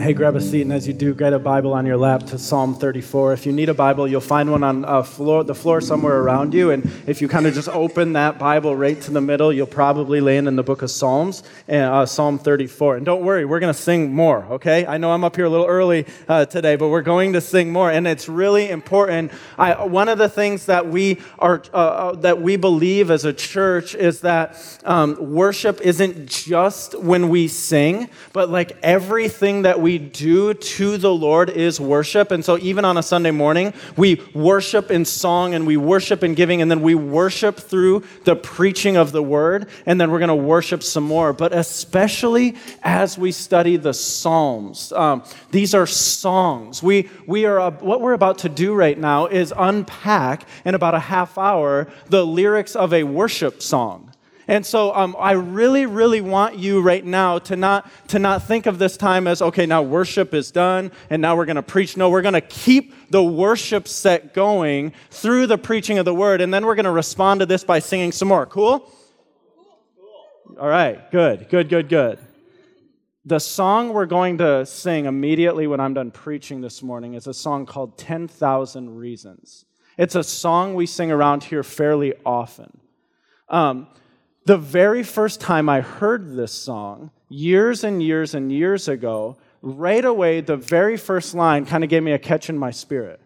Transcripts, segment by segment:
Hey, grab a seat, and as you do, get a Bible on your lap to Psalm 34. If you need a Bible, you'll find one on uh, floor, the floor somewhere around you. And if you kind of just open that Bible right to the middle, you'll probably land in the book of Psalms, uh, Psalm 34. And don't worry, we're going to sing more, okay? I know I'm up here a little early uh, today, but we're going to sing more. And it's really important. I, one of the things that we, are, uh, uh, that we believe as a church is that um, worship isn't just when we sing, but like everything that we do to the Lord is worship. And so, even on a Sunday morning, we worship in song and we worship in giving, and then we worship through the preaching of the word, and then we're going to worship some more. But especially as we study the Psalms, um, these are songs. We, we are, uh, what we're about to do right now is unpack in about a half hour the lyrics of a worship song. And so um, I really, really want you right now to not, to not think of this time as, okay, now worship is done and now we're going to preach. No, we're going to keep the worship set going through the preaching of the word. And then we're going to respond to this by singing some more. Cool? All right, good, good, good, good. The song we're going to sing immediately when I'm done preaching this morning is a song called 10,000 Reasons. It's a song we sing around here fairly often. Um, the very first time I heard this song, years and years and years ago, right away, the very first line kind of gave me a catch in my spirit.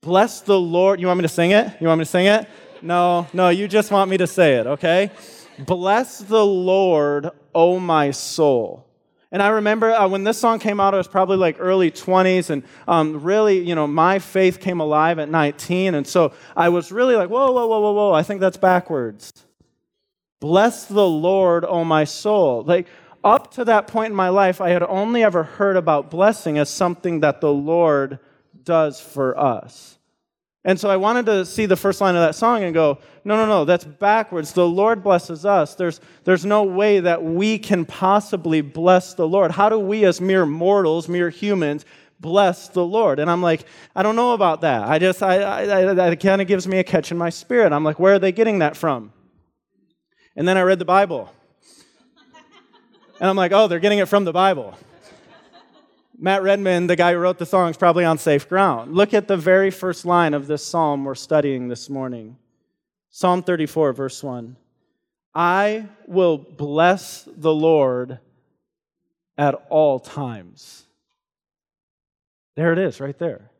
Bless the Lord. You want me to sing it? You want me to sing it? No, no, you just want me to say it, okay? Bless the Lord, O my soul. And I remember uh, when this song came out, I was probably like early 20s, and um, really, you know, my faith came alive at 19. And so I was really like, whoa, whoa, whoa, whoa, whoa, I think that's backwards. Bless the Lord, O my soul. Like, up to that point in my life, I had only ever heard about blessing as something that the Lord does for us. And so I wanted to see the first line of that song and go, no, no, no, that's backwards. The Lord blesses us. There's, there's no way that we can possibly bless the Lord. How do we, as mere mortals, mere humans, bless the Lord? And I'm like, I don't know about that. I just, I, I, I that kind of gives me a catch in my spirit. I'm like, where are they getting that from? And then I read the Bible. And I'm like, oh, they're getting it from the Bible. Matt Redman, the guy who wrote the song, is probably on safe ground. Look at the very first line of this psalm we're studying this morning Psalm 34, verse 1. I will bless the Lord at all times. There it is, right there.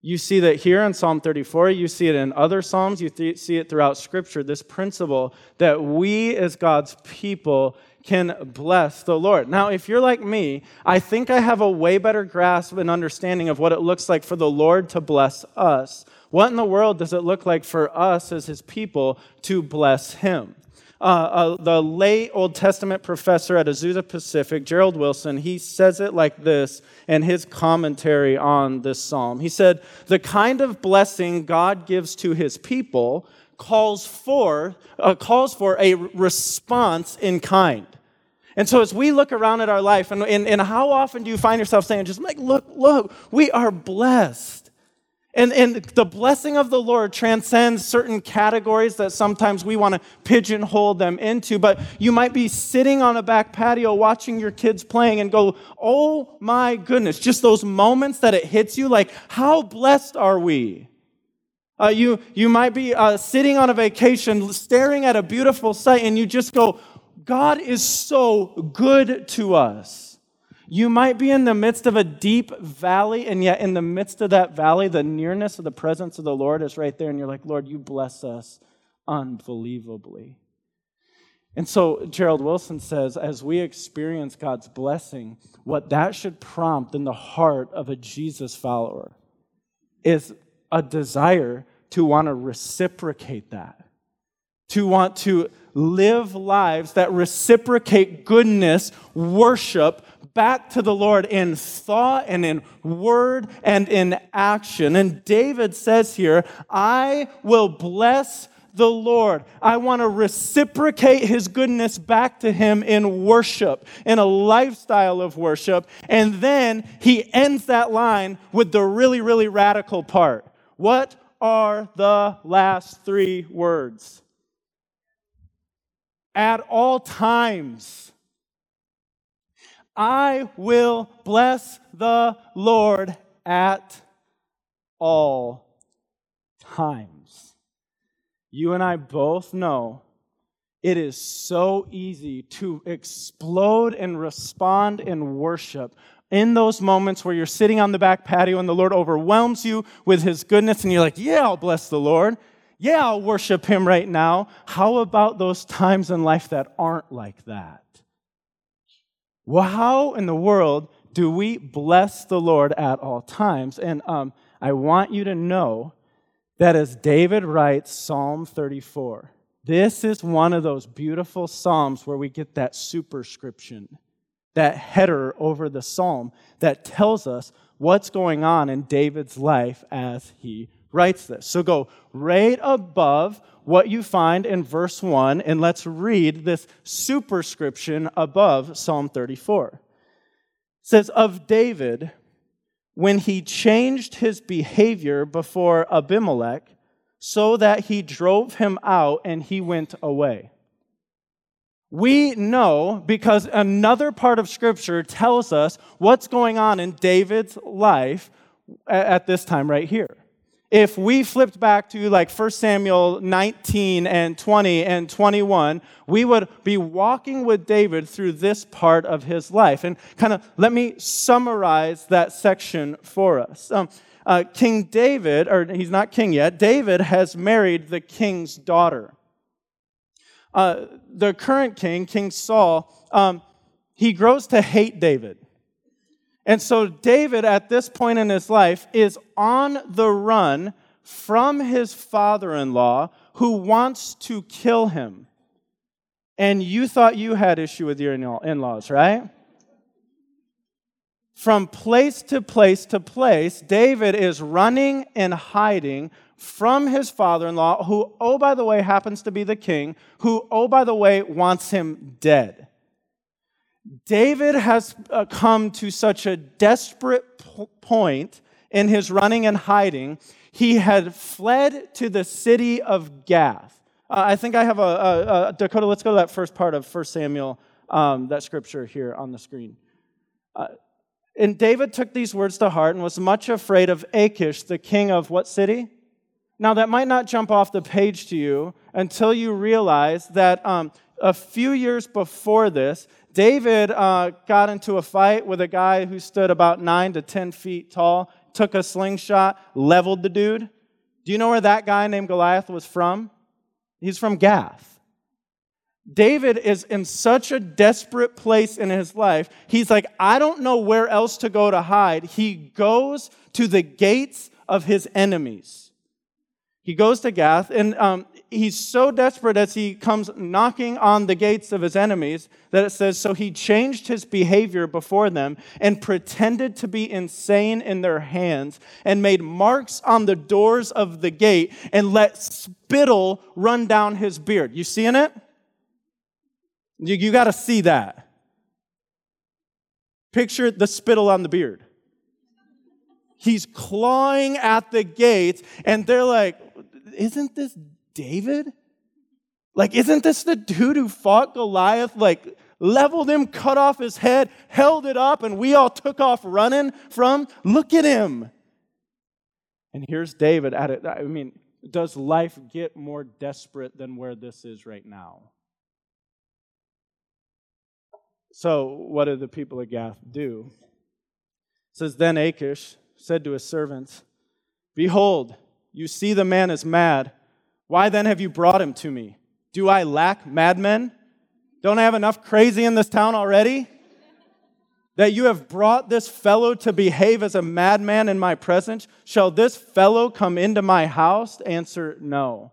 You see that here in Psalm 34, you see it in other Psalms, you th- see it throughout Scripture, this principle that we as God's people can bless the Lord. Now, if you're like me, I think I have a way better grasp and understanding of what it looks like for the Lord to bless us. What in the world does it look like for us as His people to bless Him? Uh, uh, the late Old Testament professor at Azusa Pacific, Gerald Wilson, he says it like this in his commentary on this psalm. He said, The kind of blessing God gives to his people calls for, uh, calls for a response in kind. And so as we look around at our life, and, and, and how often do you find yourself saying, just like, look, look, we are blessed. And, and the blessing of the Lord transcends certain categories that sometimes we want to pigeonhole them into. But you might be sitting on a back patio watching your kids playing and go, oh my goodness, just those moments that it hits you like, how blessed are we? Uh, you, you might be uh, sitting on a vacation staring at a beautiful sight and you just go, God is so good to us. You might be in the midst of a deep valley, and yet in the midst of that valley, the nearness of the presence of the Lord is right there, and you're like, Lord, you bless us unbelievably. And so Gerald Wilson says, as we experience God's blessing, what that should prompt in the heart of a Jesus follower is a desire to want to reciprocate that, to want to live lives that reciprocate goodness, worship, back to the Lord in thought and in word and in action. And David says here, I will bless the Lord. I want to reciprocate his goodness back to him in worship, in a lifestyle of worship. And then he ends that line with the really, really radical part. What are the last three words? At all times I will bless the Lord at all times. You and I both know it is so easy to explode and respond in worship in those moments where you're sitting on the back patio and the Lord overwhelms you with his goodness and you're like, yeah, I'll bless the Lord. Yeah, I'll worship him right now. How about those times in life that aren't like that? Well, how in the world do we bless the Lord at all times? And um, I want you to know that as David writes Psalm 34, this is one of those beautiful Psalms where we get that superscription, that header over the Psalm that tells us what's going on in David's life as he writes this. So go right above what you find in verse 1, and let's read this superscription above Psalm 34. It says, Of David, when he changed his behavior before Abimelech, so that he drove him out and he went away. We know because another part of Scripture tells us what's going on in David's life at this time right here if we flipped back to like 1 Samuel 19 and 20 and 21, we would be walking with David through this part of his life. And kind of let me summarize that section for us. Um, uh, king David, or he's not king yet, David has married the king's daughter. Uh, the current king, King Saul, um, he grows to hate David. And so David, at this point in his life, is on the run from his father in law who wants to kill him. And you thought you had issue with your in laws, right? From place to place to place, David is running and hiding from his father in law, who, oh, by the way, happens to be the king, who, oh, by the way, wants him dead. David has uh, come to such a desperate point in his running and hiding. He had fled to the city of Gath. Uh, I think I have a, a, a, Dakota. Let's go to that first part of 1 Samuel, um, that scripture here on the screen. Uh, and David took these words to heart and was much afraid of Achish, the king of what city? Now, that might not jump off the page to you until you realize that um, a few years before this, David uh, got into a fight with a guy who stood about nine to 10 feet tall, took a slingshot, leveled the dude. Do you know where that guy named Goliath was from? He's from Gath. David is in such a desperate place in his life. He's like, I don't know where else to go to hide. He goes to the gates of his enemies. He goes to Gath, and um, he's so desperate as he comes knocking on the gates of his enemies that it says, So he changed his behavior before them and pretended to be insane in their hands and made marks on the doors of the gate and let spittle run down his beard. You seeing it? You, you got to see that. Picture the spittle on the beard. He's clawing at the gates, and they're like, Isn't this David? Like, isn't this the dude who fought Goliath? Like, leveled him, cut off his head, held it up, and we all took off running from? Look at him. And here's David at it. I mean, does life get more desperate than where this is right now? So, what did the people of Gath do? It says, Then Achish said to his servants, Behold, you see the man is mad. Why then have you brought him to me? Do I lack madmen? Don't I have enough crazy in this town already? That you have brought this fellow to behave as a madman in my presence? Shall this fellow come into my house? Answer no.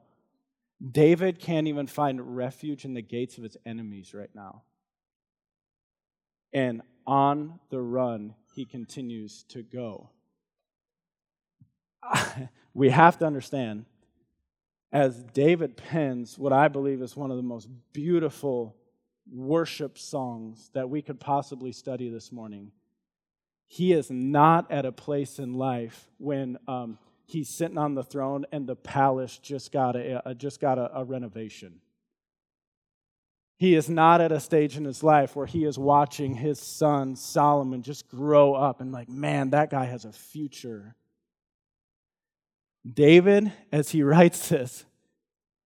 David can't even find refuge in the gates of his enemies right now. And on the run, he continues to go. we have to understand as David pens what I believe is one of the most beautiful worship songs that we could possibly study this morning. He is not at a place in life when um, he's sitting on the throne and the palace just got a, a just got a, a renovation. He is not at a stage in his life where he is watching his son Solomon just grow up and, like, man, that guy has a future. David, as he writes this,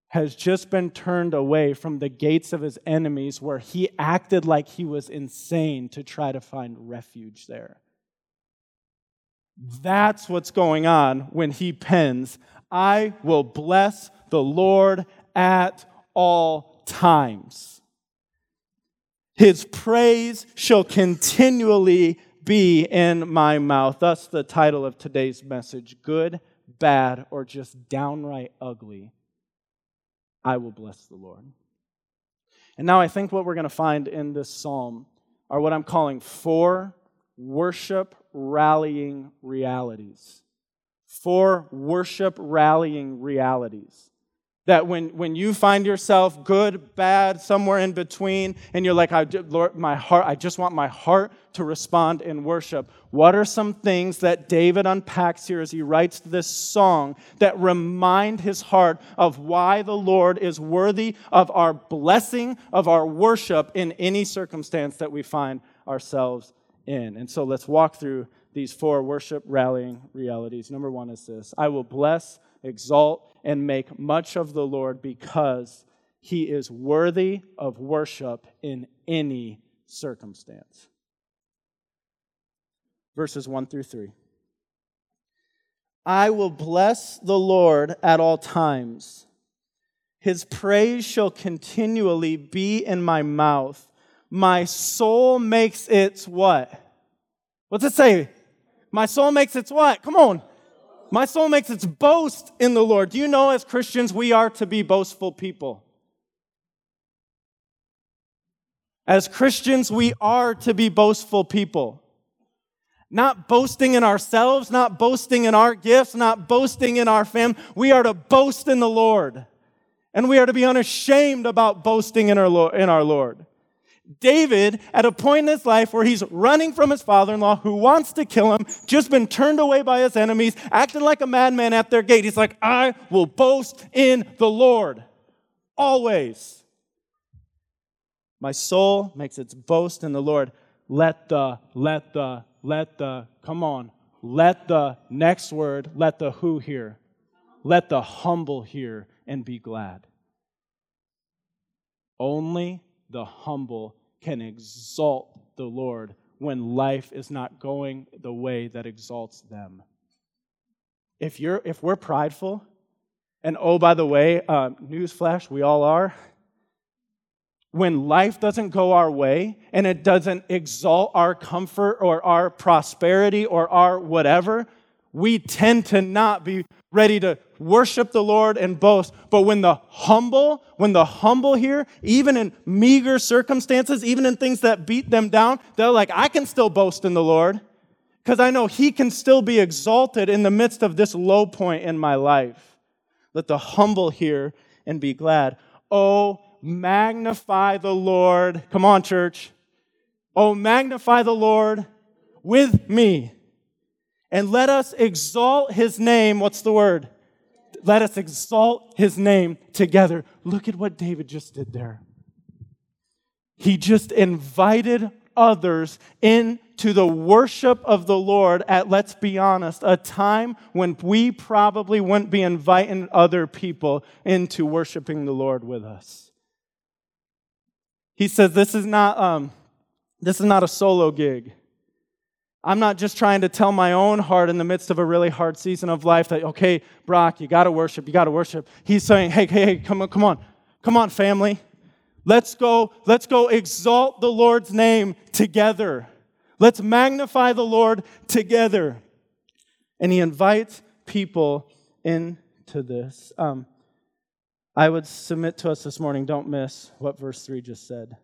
has just been turned away from the gates of his enemies where he acted like he was insane to try to find refuge there. That's what's going on when he pens, I will bless the Lord at all times. His praise shall continually be in my mouth. Thus, the title of today's message Good, Bad, or just downright ugly. I will bless the Lord. And now I think what we're going to find in this psalm are what I'm calling four worship rallying realities. Four worship rallying realities that when, when you find yourself good, bad, somewhere in between, and you're like, I, Lord, my heart, I just want my heart to respond in worship. What are some things that David unpacks here as he writes this song that remind his heart of why the Lord is worthy of our blessing, of our worship in any circumstance that we find ourselves in? And so let's walk through these four worship rallying realities. Number one is this I will bless, exalt, and make much of the Lord because he is worthy of worship in any circumstance. Verses 1 through 3. I will bless the Lord at all times. His praise shall continually be in my mouth. My soul makes its what? What's it say? My soul makes its what? Come on. My soul makes its boast in the Lord. Do you know, as Christians, we are to be boastful people? As Christians, we are to be boastful people. Not boasting in ourselves, not boasting in our gifts, not boasting in our family. We are to boast in the Lord. And we are to be unashamed about boasting in our, Lord, in our Lord. David, at a point in his life where he's running from his father in law who wants to kill him, just been turned away by his enemies, acting like a madman at their gate. He's like, I will boast in the Lord always. My soul makes its boast in the Lord. Let the, let the, let the, come on, let the next word, let the who hear. Let the humble hear and be glad. Only the humble can exalt the Lord when life is not going the way that exalts them. If, you're, if we're prideful, and oh, by the way, uh, newsflash, we all are. When life doesn't go our way and it doesn't exalt our comfort or our prosperity or our whatever, we tend to not be ready to worship the Lord and boast. But when the humble, when the humble hear, even in meager circumstances, even in things that beat them down, they're like, I can still boast in the Lord because I know He can still be exalted in the midst of this low point in my life. Let the humble hear and be glad. Oh, magnify the Lord. Come on, church. Oh, magnify the Lord with me and let us exalt his name. What's the word? Let us exalt his name together. Look at what David just did there. He just invited others into the worship of the Lord at, let's be honest, a time when we probably wouldn't be inviting other people into worshiping the Lord with us. He says this is not, um, this is not a solo gig. I'm not just trying to tell my own heart in the midst of a really hard season of life that, okay, Brock, you got to worship, you got to worship. He's saying, hey, hey, hey, come on, come on, come on, family. Let's go, let's go exalt the Lord's name together. Let's magnify the Lord together. And he invites people into this. Um, I would submit to us this morning, don't miss what verse 3 just said.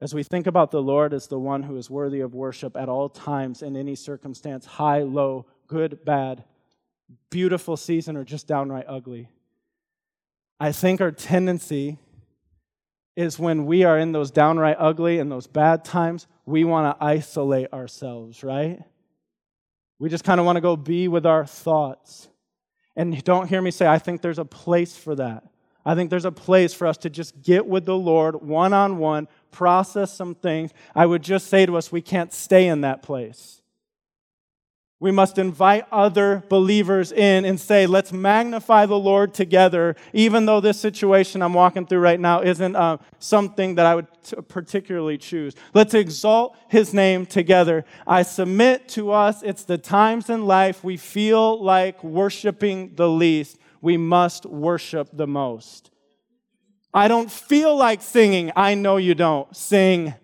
As we think about the Lord as the one who is worthy of worship at all times, in any circumstance, high, low, good, bad, beautiful season, or just downright ugly, I think our tendency is when we are in those downright ugly and those bad times, we want to isolate ourselves, right? We just kind of want to go be with our thoughts. And don't hear me say, I think there's a place for that. I think there's a place for us to just get with the Lord one on one, process some things. I would just say to us, we can't stay in that place. We must invite other believers in and say, let's magnify the Lord together, even though this situation I'm walking through right now isn't uh, something that I would t- particularly choose. Let's exalt his name together. I submit to us, it's the times in life we feel like worshiping the least. We must worship the most. I don't feel like singing. I know you don't. Sing.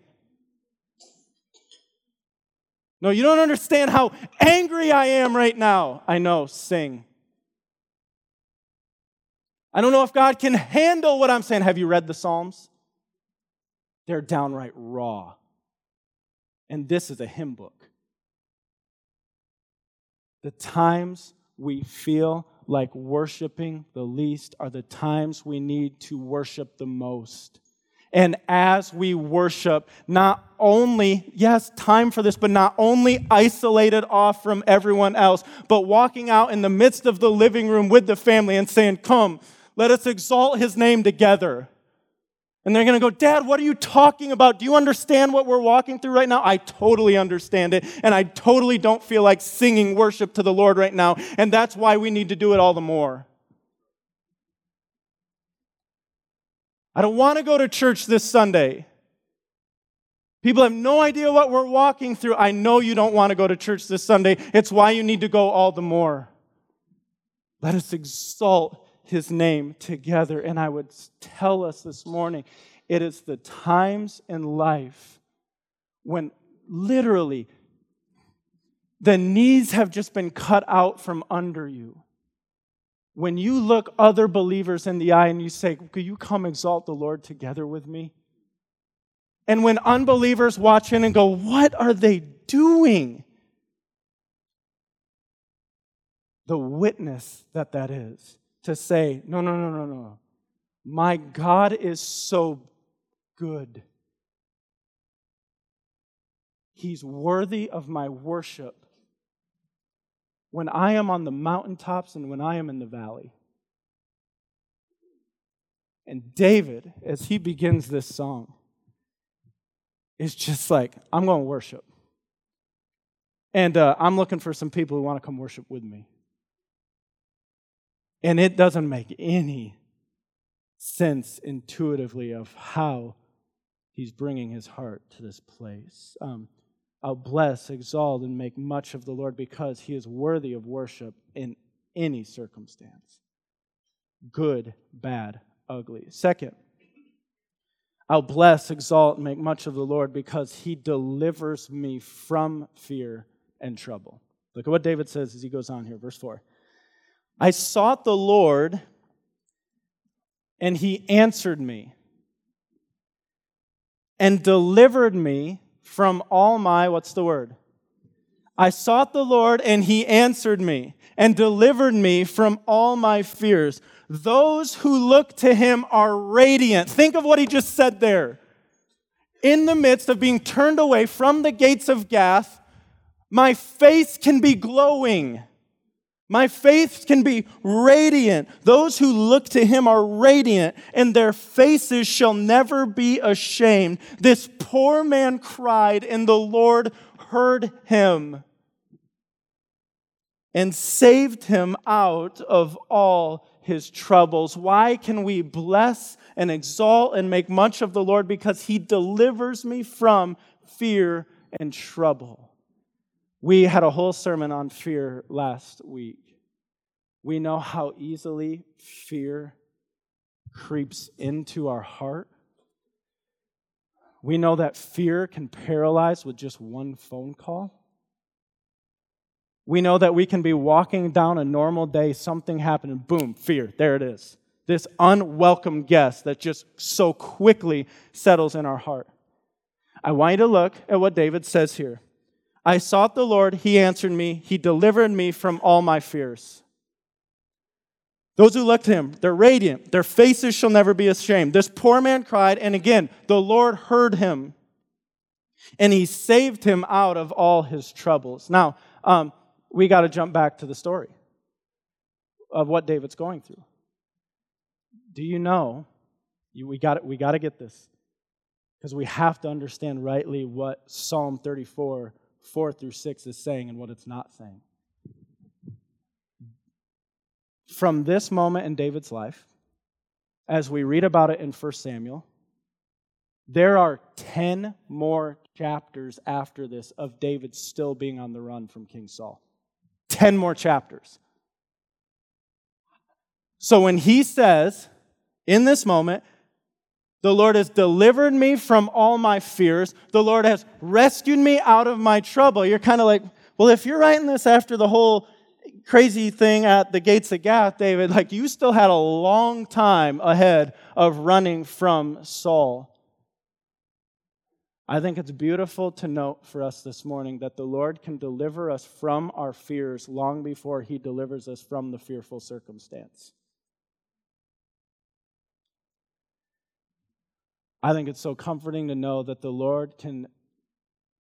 No, you don't understand how angry I am right now. I know, sing. I don't know if God can handle what I'm saying. Have you read the Psalms? They're downright raw. And this is a hymn book. The times we feel like worshiping the least are the times we need to worship the most. And as we worship, not only, yes, time for this, but not only isolated off from everyone else, but walking out in the midst of the living room with the family and saying, Come, let us exalt his name together. And they're going to go, Dad, what are you talking about? Do you understand what we're walking through right now? I totally understand it. And I totally don't feel like singing worship to the Lord right now. And that's why we need to do it all the more. I don't want to go to church this Sunday. People have no idea what we're walking through. I know you don't want to go to church this Sunday. It's why you need to go all the more. Let us exalt his name together. And I would tell us this morning it is the times in life when literally the knees have just been cut out from under you when you look other believers in the eye and you say, Will you come exalt the Lord together with me? And when unbelievers watch in and go, What are they doing? The witness that that is to say, No, no, no, no, no. My God is so good. He's worthy of my worship when I am on the mountaintops and when I am in the valley. And David, as he begins this song, is just like, I'm going to worship. And uh, I'm looking for some people who want to come worship with me. And it doesn't make any sense intuitively of how he's bringing his heart to this place. Um, I'll bless, exalt, and make much of the Lord because he is worthy of worship in any circumstance good, bad, ugly. Second, I'll bless, exalt, and make much of the Lord because he delivers me from fear and trouble. Look at what David says as he goes on here, verse 4. I sought the Lord, and he answered me and delivered me from all my, what's the word? I sought the Lord and he answered me and delivered me from all my fears. Those who look to him are radiant. Think of what he just said there. In the midst of being turned away from the gates of Gath, my face can be glowing. My faith can be radiant. Those who look to him are radiant, and their faces shall never be ashamed. This poor man cried, and the Lord heard him and saved him out of all his troubles. Why can we bless and exalt and make much of the Lord? Because he delivers me from fear and trouble. We had a whole sermon on fear last week. We know how easily fear creeps into our heart. We know that fear can paralyze with just one phone call. We know that we can be walking down a normal day, something happened, boom, fear, there it is. This unwelcome guest that just so quickly settles in our heart. I want you to look at what David says here. I sought the Lord, he answered me, he delivered me from all my fears. Those who look to him, they're radiant. Their faces shall never be ashamed. This poor man cried, and again, the Lord heard him, and he saved him out of all his troubles. Now, um, we got to jump back to the story of what David's going through. Do you know? We got we got to get this because we have to understand rightly what Psalm 34, 4 through 6 is saying and what it's not saying. From this moment in David's life, as we read about it in 1 Samuel, there are 10 more chapters after this of David still being on the run from King Saul. 10 more chapters. So when he says, in this moment, the Lord has delivered me from all my fears. The Lord has rescued me out of my trouble. You're kind of like, well, if you're writing this after the whole crazy thing at the gates of Gath, David, like you still had a long time ahead of running from Saul. I think it's beautiful to note for us this morning that the Lord can deliver us from our fears long before he delivers us from the fearful circumstance. I think it's so comforting to know that the Lord can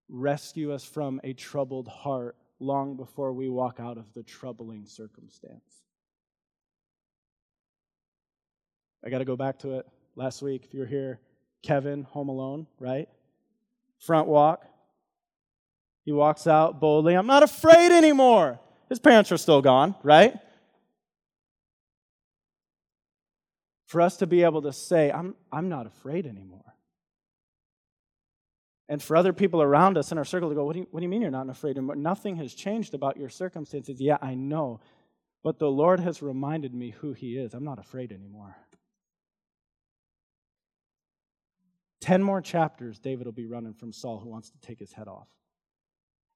rescue us from a troubled heart long before we walk out of the troubling circumstance. I got to go back to it last week. If you were here, Kevin, home alone, right? Front walk. He walks out boldly. I'm not afraid anymore. His parents are still gone, right? For us to be able to say, I'm, I'm not afraid anymore. And for other people around us in our circle to go, what do, you, what do you mean you're not afraid anymore? Nothing has changed about your circumstances. Yeah, I know. But the Lord has reminded me who He is. I'm not afraid anymore. Ten more chapters, David will be running from Saul who wants to take his head off.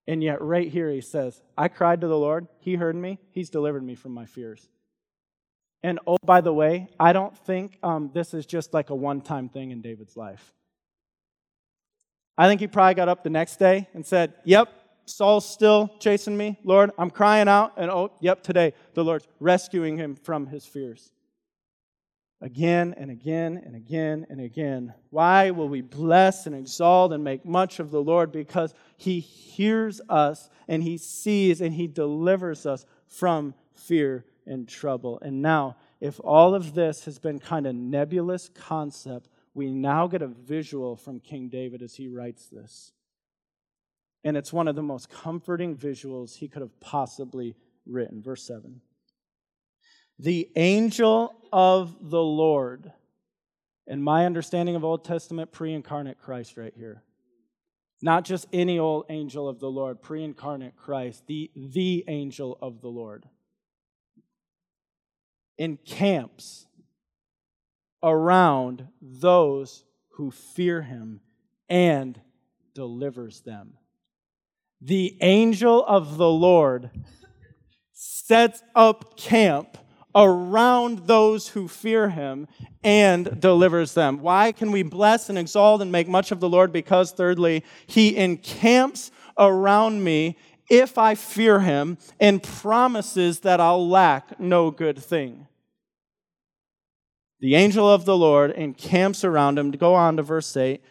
And yet, right here, he says, I cried to the Lord. He heard me. He's delivered me from my fears. And oh, by the way, I don't think um, this is just like a one time thing in David's life. I think he probably got up the next day and said, Yep, Saul's still chasing me. Lord, I'm crying out. And oh, yep, today the Lord's rescuing him from his fears. Again and again and again and again. Why will we bless and exalt and make much of the Lord? Because he hears us and he sees and he delivers us from fear and trouble. And now, if all of this has been kind of nebulous concept, we now get a visual from King David as he writes this. And it's one of the most comforting visuals he could have possibly written. Verse 7. The angel of the Lord, in my understanding of Old Testament, pre incarnate Christ right here. Not just any old angel of the Lord, pre incarnate Christ, the, the angel of the Lord. Encamps around those who fear him and delivers them. The angel of the Lord sets up camp around those who fear him and delivers them. Why can we bless and exalt and make much of the Lord? Because, thirdly, he encamps around me if I fear him and promises that I'll lack no good thing the angel of the Lord encamps around him. Go on to verse 8.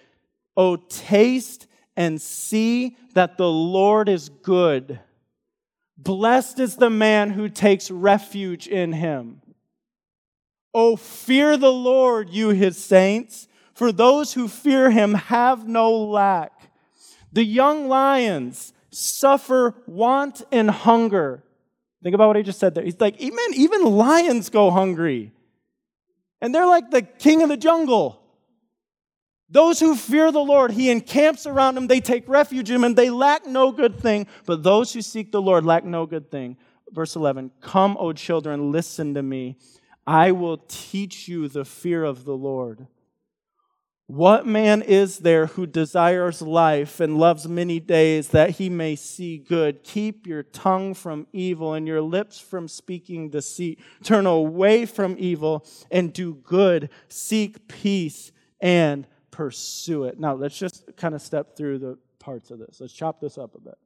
Oh, taste and see that the Lord is good. Blessed is the man who takes refuge in him. Oh, fear the Lord, you his saints, for those who fear him have no lack. The young lions suffer want and hunger. Think about what he just said there. He's like, even, even lions go hungry. And they're like the king of the jungle. Those who fear the Lord, he encamps around them, they take refuge in him, and they lack no good thing. But those who seek the Lord lack no good thing. Verse 11 Come, O children, listen to me. I will teach you the fear of the Lord. What man is there who desires life and loves many days that he may see good? Keep your tongue from evil and your lips from speaking deceit. Turn away from evil and do good. Seek peace and pursue it. Now, let's just kind of step through the parts of this. Let's chop this up a bit.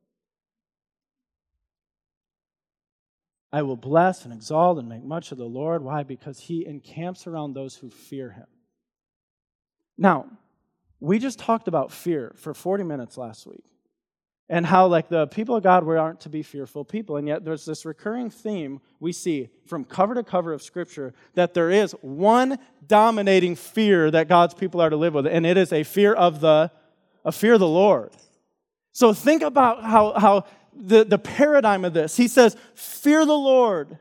I will bless and exalt and make much of the Lord. Why? Because he encamps around those who fear him. Now, we just talked about fear for 40 minutes last week. and how like the people of god we aren't to be fearful people and yet there's this recurring theme we see from cover to cover of scripture that there is one dominating fear that god's people are to live with and it is a fear of the a fear of the lord so think about how how the, the paradigm of this he says fear the lord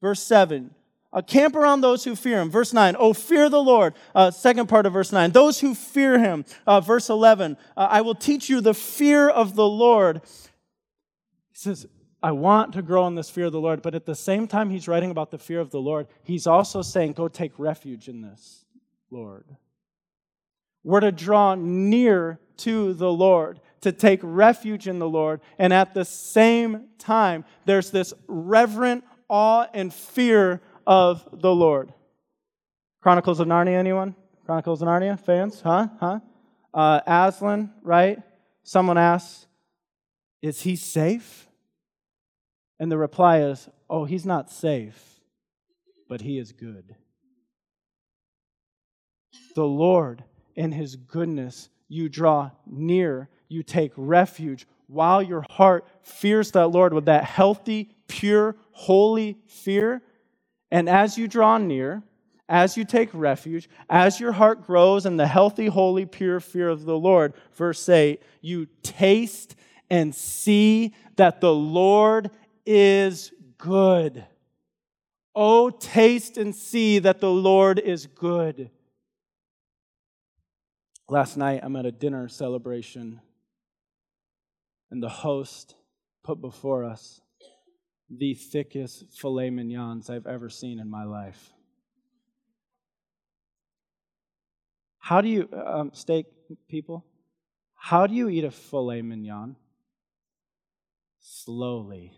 verse 7 uh, camp around those who fear him. Verse 9, oh, fear the Lord. Uh, second part of verse 9, those who fear him. Uh, verse 11, uh, I will teach you the fear of the Lord. He says, I want to grow in this fear of the Lord, but at the same time, he's writing about the fear of the Lord. He's also saying, go take refuge in this, Lord. We're to draw near to the Lord, to take refuge in the Lord, and at the same time, there's this reverent awe and fear of the Lord. Chronicles of Narnia, anyone? Chronicles of Narnia fans? Huh? Huh? Uh, Aslan, right? Someone asks, Is he safe? And the reply is, Oh, he's not safe, but he is good. The Lord, in his goodness, you draw near, you take refuge while your heart fears that Lord with that healthy, pure, holy fear and as you draw near, as you take refuge, as your heart grows in the healthy, holy, pure fear of the Lord, verse 8, you taste and see that the Lord is good. Oh, taste and see that the Lord is good. Last night, I'm at a dinner celebration, and the host put before us the thickest filet mignons I've ever seen in my life. How do you, um, steak people, how do you eat a filet mignon? Slowly.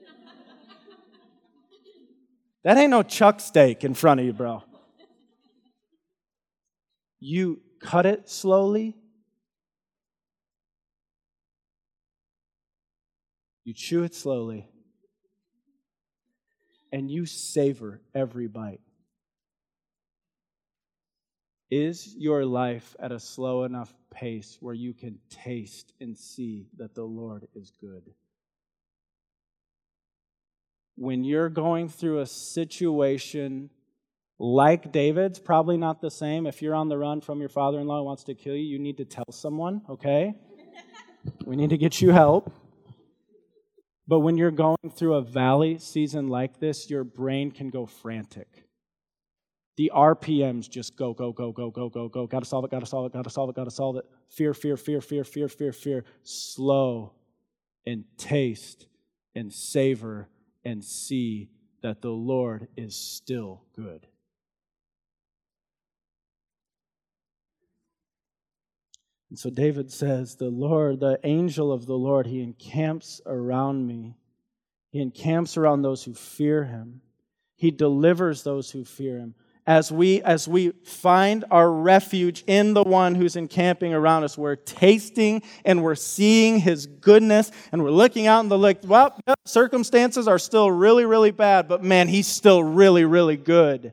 that ain't no chuck steak in front of you, bro. You cut it slowly. You chew it slowly and you savor every bite. Is your life at a slow enough pace where you can taste and see that the Lord is good? When you're going through a situation like David's, probably not the same. If you're on the run from your father in law who wants to kill you, you need to tell someone, okay? we need to get you help. But when you're going through a valley season like this, your brain can go frantic. The RPMs just go, go, go, go, go, go, go. Gotta solve it, gotta solve it, gotta solve it, gotta solve it. Fear, fear, fear, fear, fear, fear, fear. Slow and taste and savor and see that the Lord is still good. And so David says, The Lord, the angel of the Lord, he encamps around me. He encamps around those who fear him. He delivers those who fear him. As we, as we find our refuge in the one who's encamping around us, we're tasting and we're seeing his goodness and we're looking out in the like, well, circumstances are still really, really bad, but man, he's still really, really good.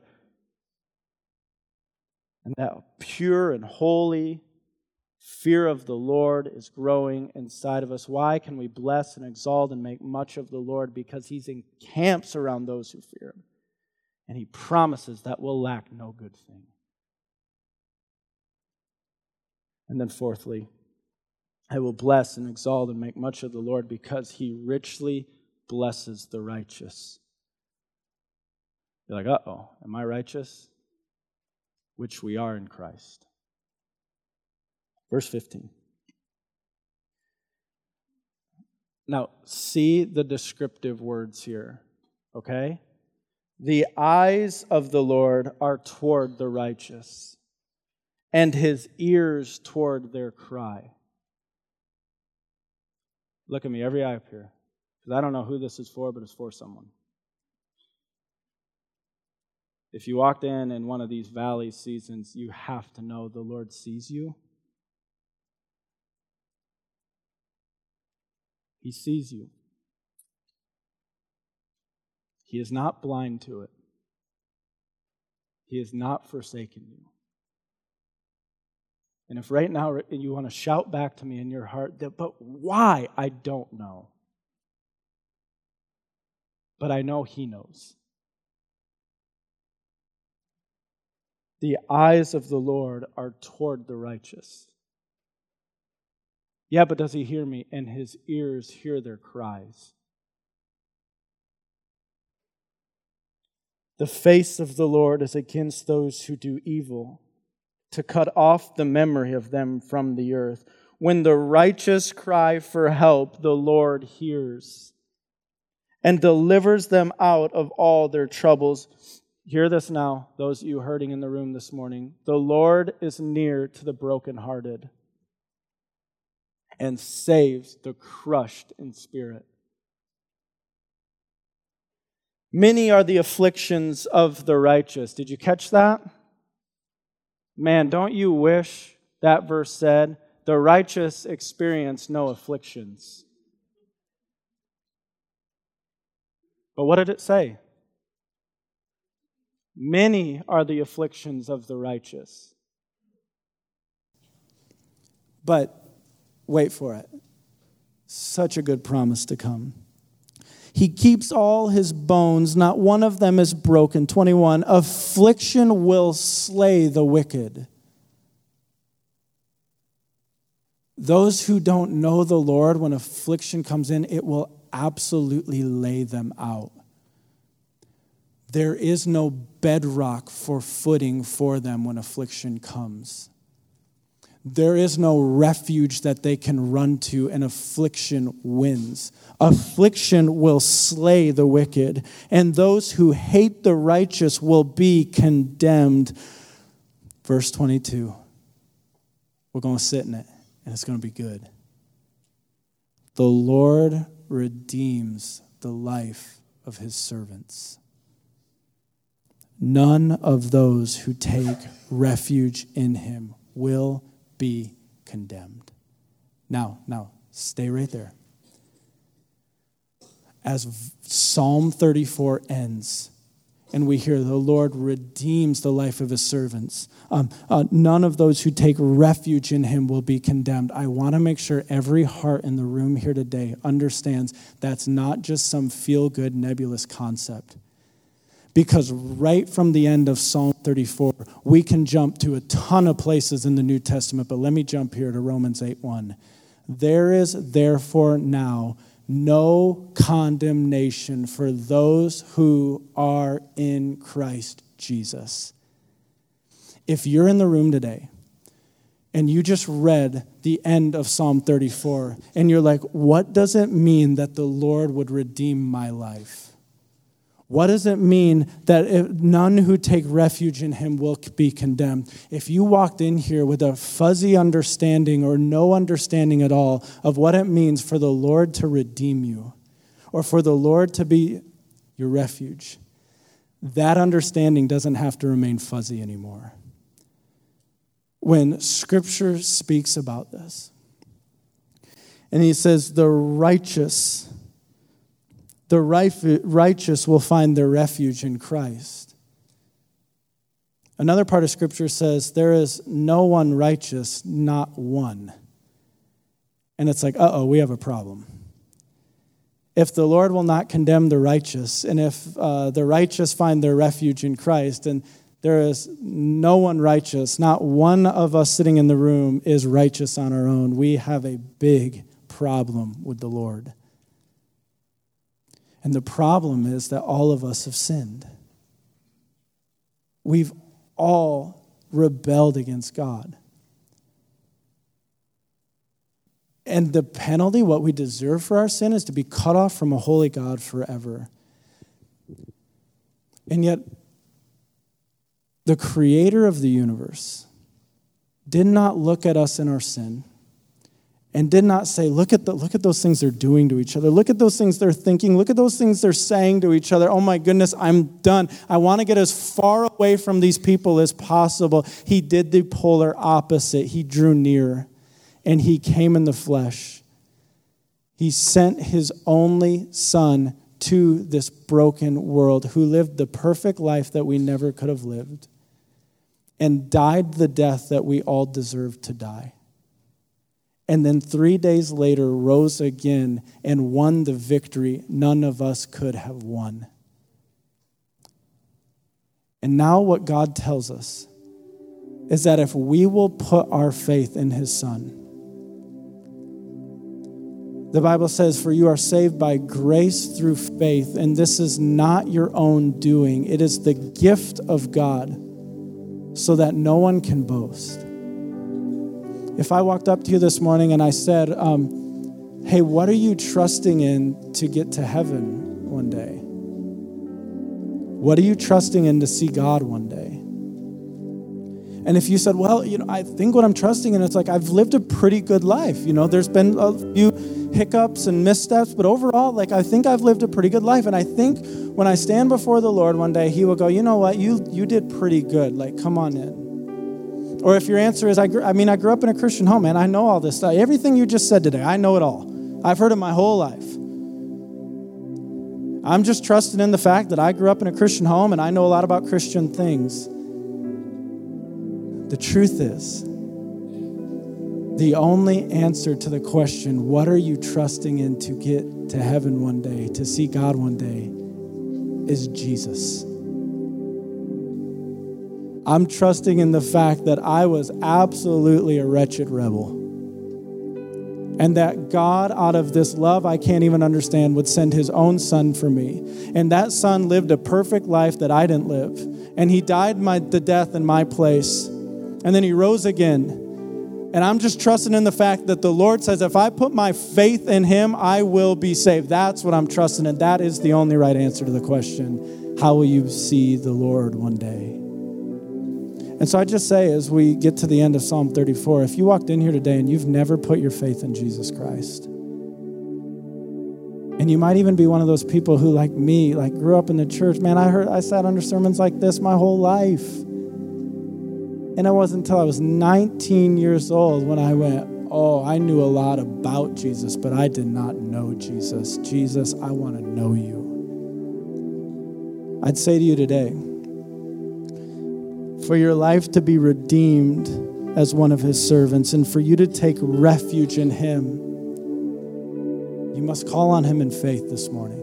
And that pure and holy Fear of the Lord is growing inside of us. Why can we bless and exalt and make much of the Lord? Because He's encamps around those who fear Him. And He promises that we'll lack no good thing. And then, fourthly, I will bless and exalt and make much of the Lord because He richly blesses the righteous. You're like, uh oh, am I righteous? Which we are in Christ. Verse 15. Now, see the descriptive words here, okay? The eyes of the Lord are toward the righteous, and his ears toward their cry. Look at me, every eye up here, because I don't know who this is for, but it's for someone. If you walked in in one of these valley seasons, you have to know the Lord sees you He sees you. He is not blind to it. He has not forsaken you. And if right now you want to shout back to me in your heart, that, but why? I don't know. But I know He knows. The eyes of the Lord are toward the righteous. Yeah, but does He hear me? And His ears hear their cries. The face of the Lord is against those who do evil to cut off the memory of them from the earth. When the righteous cry for help, the Lord hears and delivers them out of all their troubles. Hear this now, those of you hurting in the room this morning. The Lord is near to the brokenhearted and saves the crushed in spirit. Many are the afflictions of the righteous. Did you catch that? Man, don't you wish that verse said, the righteous experience no afflictions? But what did it say? Many are the afflictions of the righteous. But wait for it. Such a good promise to come. He keeps all his bones, not one of them is broken. 21. Affliction will slay the wicked. Those who don't know the Lord, when affliction comes in, it will absolutely lay them out. There is no bedrock for footing for them when affliction comes. There is no refuge that they can run to, and affliction wins. Affliction will slay the wicked, and those who hate the righteous will be condemned. Verse 22. We're going to sit in it, and it's going to be good. The Lord redeems the life of his servants. None of those who take refuge in him will be condemned. Now, now, stay right there. As Psalm 34 ends, and we hear the Lord redeems the life of his servants. Um, uh, none of those who take refuge in him will be condemned. I want to make sure every heart in the room here today understands that's not just some feel good, nebulous concept. Because right from the end of Psalm 34, we can jump to a ton of places in the New Testament, but let me jump here to Romans 8 1. There is therefore now no condemnation for those who are in Christ Jesus. If you're in the room today and you just read the end of Psalm 34 and you're like, what does it mean that the Lord would redeem my life? What does it mean that none who take refuge in him will be condemned? If you walked in here with a fuzzy understanding or no understanding at all of what it means for the Lord to redeem you or for the Lord to be your refuge, that understanding doesn't have to remain fuzzy anymore. When Scripture speaks about this, and he says, the righteous the righteous will find their refuge in Christ. Another part of Scripture says, There is no one righteous, not one. And it's like, uh oh, we have a problem. If the Lord will not condemn the righteous, and if uh, the righteous find their refuge in Christ, and there is no one righteous, not one of us sitting in the room is righteous on our own, we have a big problem with the Lord. And the problem is that all of us have sinned. We've all rebelled against God. And the penalty, what we deserve for our sin, is to be cut off from a holy God forever. And yet, the creator of the universe did not look at us in our sin and did not say, look at, the, look at those things they're doing to each other. Look at those things they're thinking. Look at those things they're saying to each other. Oh my goodness, I'm done. I want to get as far away from these people as possible. He did the polar opposite. He drew near and he came in the flesh. He sent his only son to this broken world who lived the perfect life that we never could have lived. and died the death that we all deserve to die. And then three days later rose again and won the victory none of us could have won. And now, what God tells us is that if we will put our faith in His Son, the Bible says, For you are saved by grace through faith, and this is not your own doing. It is the gift of God, so that no one can boast. If I walked up to you this morning and I said, um, Hey, what are you trusting in to get to heaven one day? What are you trusting in to see God one day? And if you said, well, you know, I think what I'm trusting in, it's like I've lived a pretty good life. You know, there's been a few hiccups and missteps, but overall, like I think I've lived a pretty good life. And I think when I stand before the Lord one day, He will go, you know what, you you did pretty good. Like, come on in. Or if your answer is, I, I mean, I grew up in a Christian home, man. I know all this stuff. Everything you just said today, I know it all. I've heard it my whole life. I'm just trusting in the fact that I grew up in a Christian home and I know a lot about Christian things. The truth is, the only answer to the question, what are you trusting in to get to heaven one day, to see God one day, is Jesus. I'm trusting in the fact that I was absolutely a wretched rebel. And that God, out of this love I can't even understand, would send his own son for me. And that son lived a perfect life that I didn't live. And he died my, the death in my place. And then he rose again and I'm just trusting in the fact that the Lord says, if I put my faith in Him, I will be saved. That's what I'm trusting in. That is the only right answer to the question how will you see the Lord one day? And so I just say, as we get to the end of Psalm 34, if you walked in here today and you've never put your faith in Jesus Christ, and you might even be one of those people who, like me, like grew up in the church. Man, I heard I sat under sermons like this my whole life. And it wasn't until I was 19 years old when I went, Oh, I knew a lot about Jesus, but I did not know Jesus. Jesus, I want to know you. I'd say to you today, for your life to be redeemed as one of his servants and for you to take refuge in him, you must call on him in faith this morning.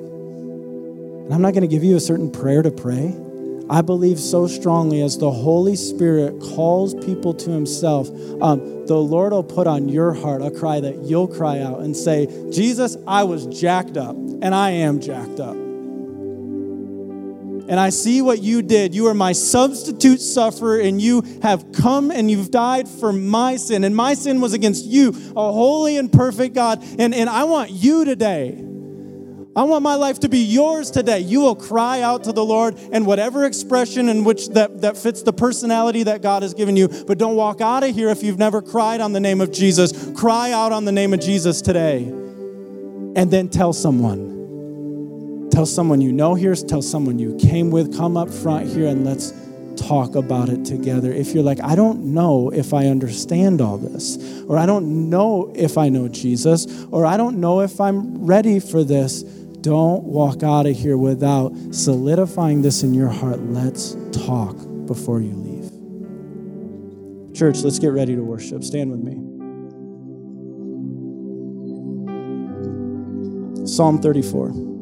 And I'm not going to give you a certain prayer to pray. I believe so strongly as the Holy Spirit calls people to Himself, um, the Lord will put on your heart a cry that you'll cry out and say, Jesus, I was jacked up, and I am jacked up. And I see what you did. You are my substitute sufferer, and you have come and you've died for my sin. And my sin was against you, a holy and perfect God. And, and I want you today I want my life to be yours today. You will cry out to the Lord and whatever expression in which that, that fits the personality that God has given you. But don't walk out of here if you've never cried on the name of Jesus. Cry out on the name of Jesus today. And then tell someone. Tell someone you know here, tell someone you came with, come up front here and let's talk about it together. If you're like, I don't know if I understand all this, or I don't know if I know Jesus, or I don't know if I'm ready for this don't walk out of here without solidifying this in your heart. Let's talk before you leave. Church, let's get ready to worship. Stand with me. Psalm 34.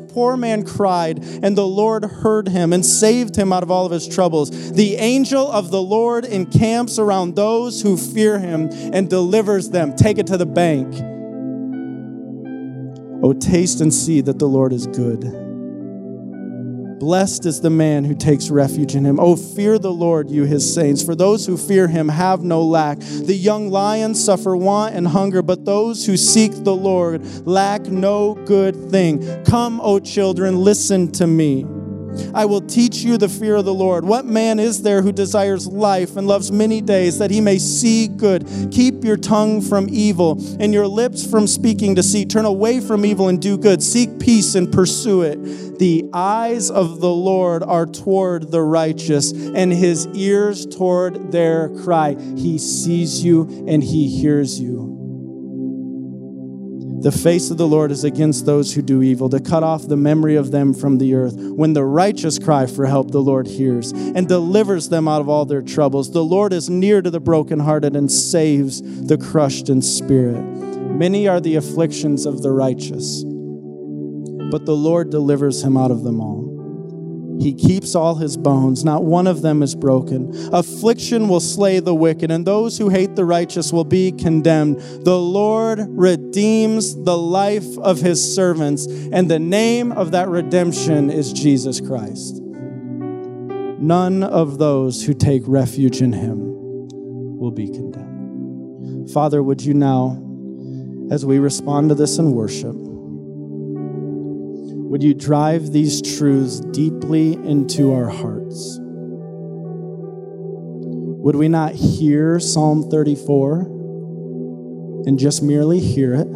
poor man cried, and the Lord heard him and saved him out of all of his troubles. The angel of the Lord encamps around those who fear him and delivers them. Take it to the bank. Oh, taste and see that the Lord is good. Blessed is the man who takes refuge in him. Oh, fear the Lord, you his saints, for those who fear him have no lack. The young lions suffer want and hunger, but those who seek the Lord lack no good thing. Come, O children, listen to me. I will teach you the fear of the Lord. What man is there who desires life and loves many days that he may see good? Keep your tongue from evil and your lips from speaking deceit. Turn away from evil and do good. Seek peace and pursue it. The eyes of the Lord are toward the righteous, and his ears toward their cry. He sees you and he hears you. The face of the Lord is against those who do evil, to cut off the memory of them from the earth. When the righteous cry for help, the Lord hears and delivers them out of all their troubles. The Lord is near to the brokenhearted and saves the crushed in spirit. Many are the afflictions of the righteous, but the Lord delivers him out of them all. He keeps all his bones, not one of them is broken. Affliction will slay the wicked, and those who hate the righteous will be condemned. The Lord redeems the life of his servants, and the name of that redemption is Jesus Christ. None of those who take refuge in him will be condemned. Father, would you now, as we respond to this in worship, would you drive these truths deeply into our hearts? Would we not hear Psalm 34 and just merely hear it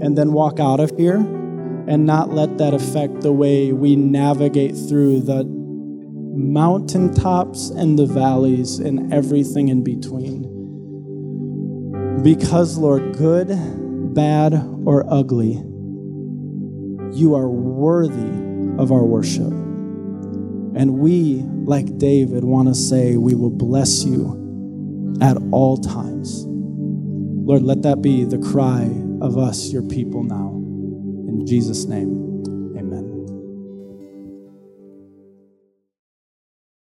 and then walk out of here and not let that affect the way we navigate through the mountaintops and the valleys and everything in between? Because, Lord, good, bad, or ugly, you are worthy of our worship. And we, like David, want to say, We will bless you at all times. Lord, let that be the cry of us, your people, now. In Jesus' name.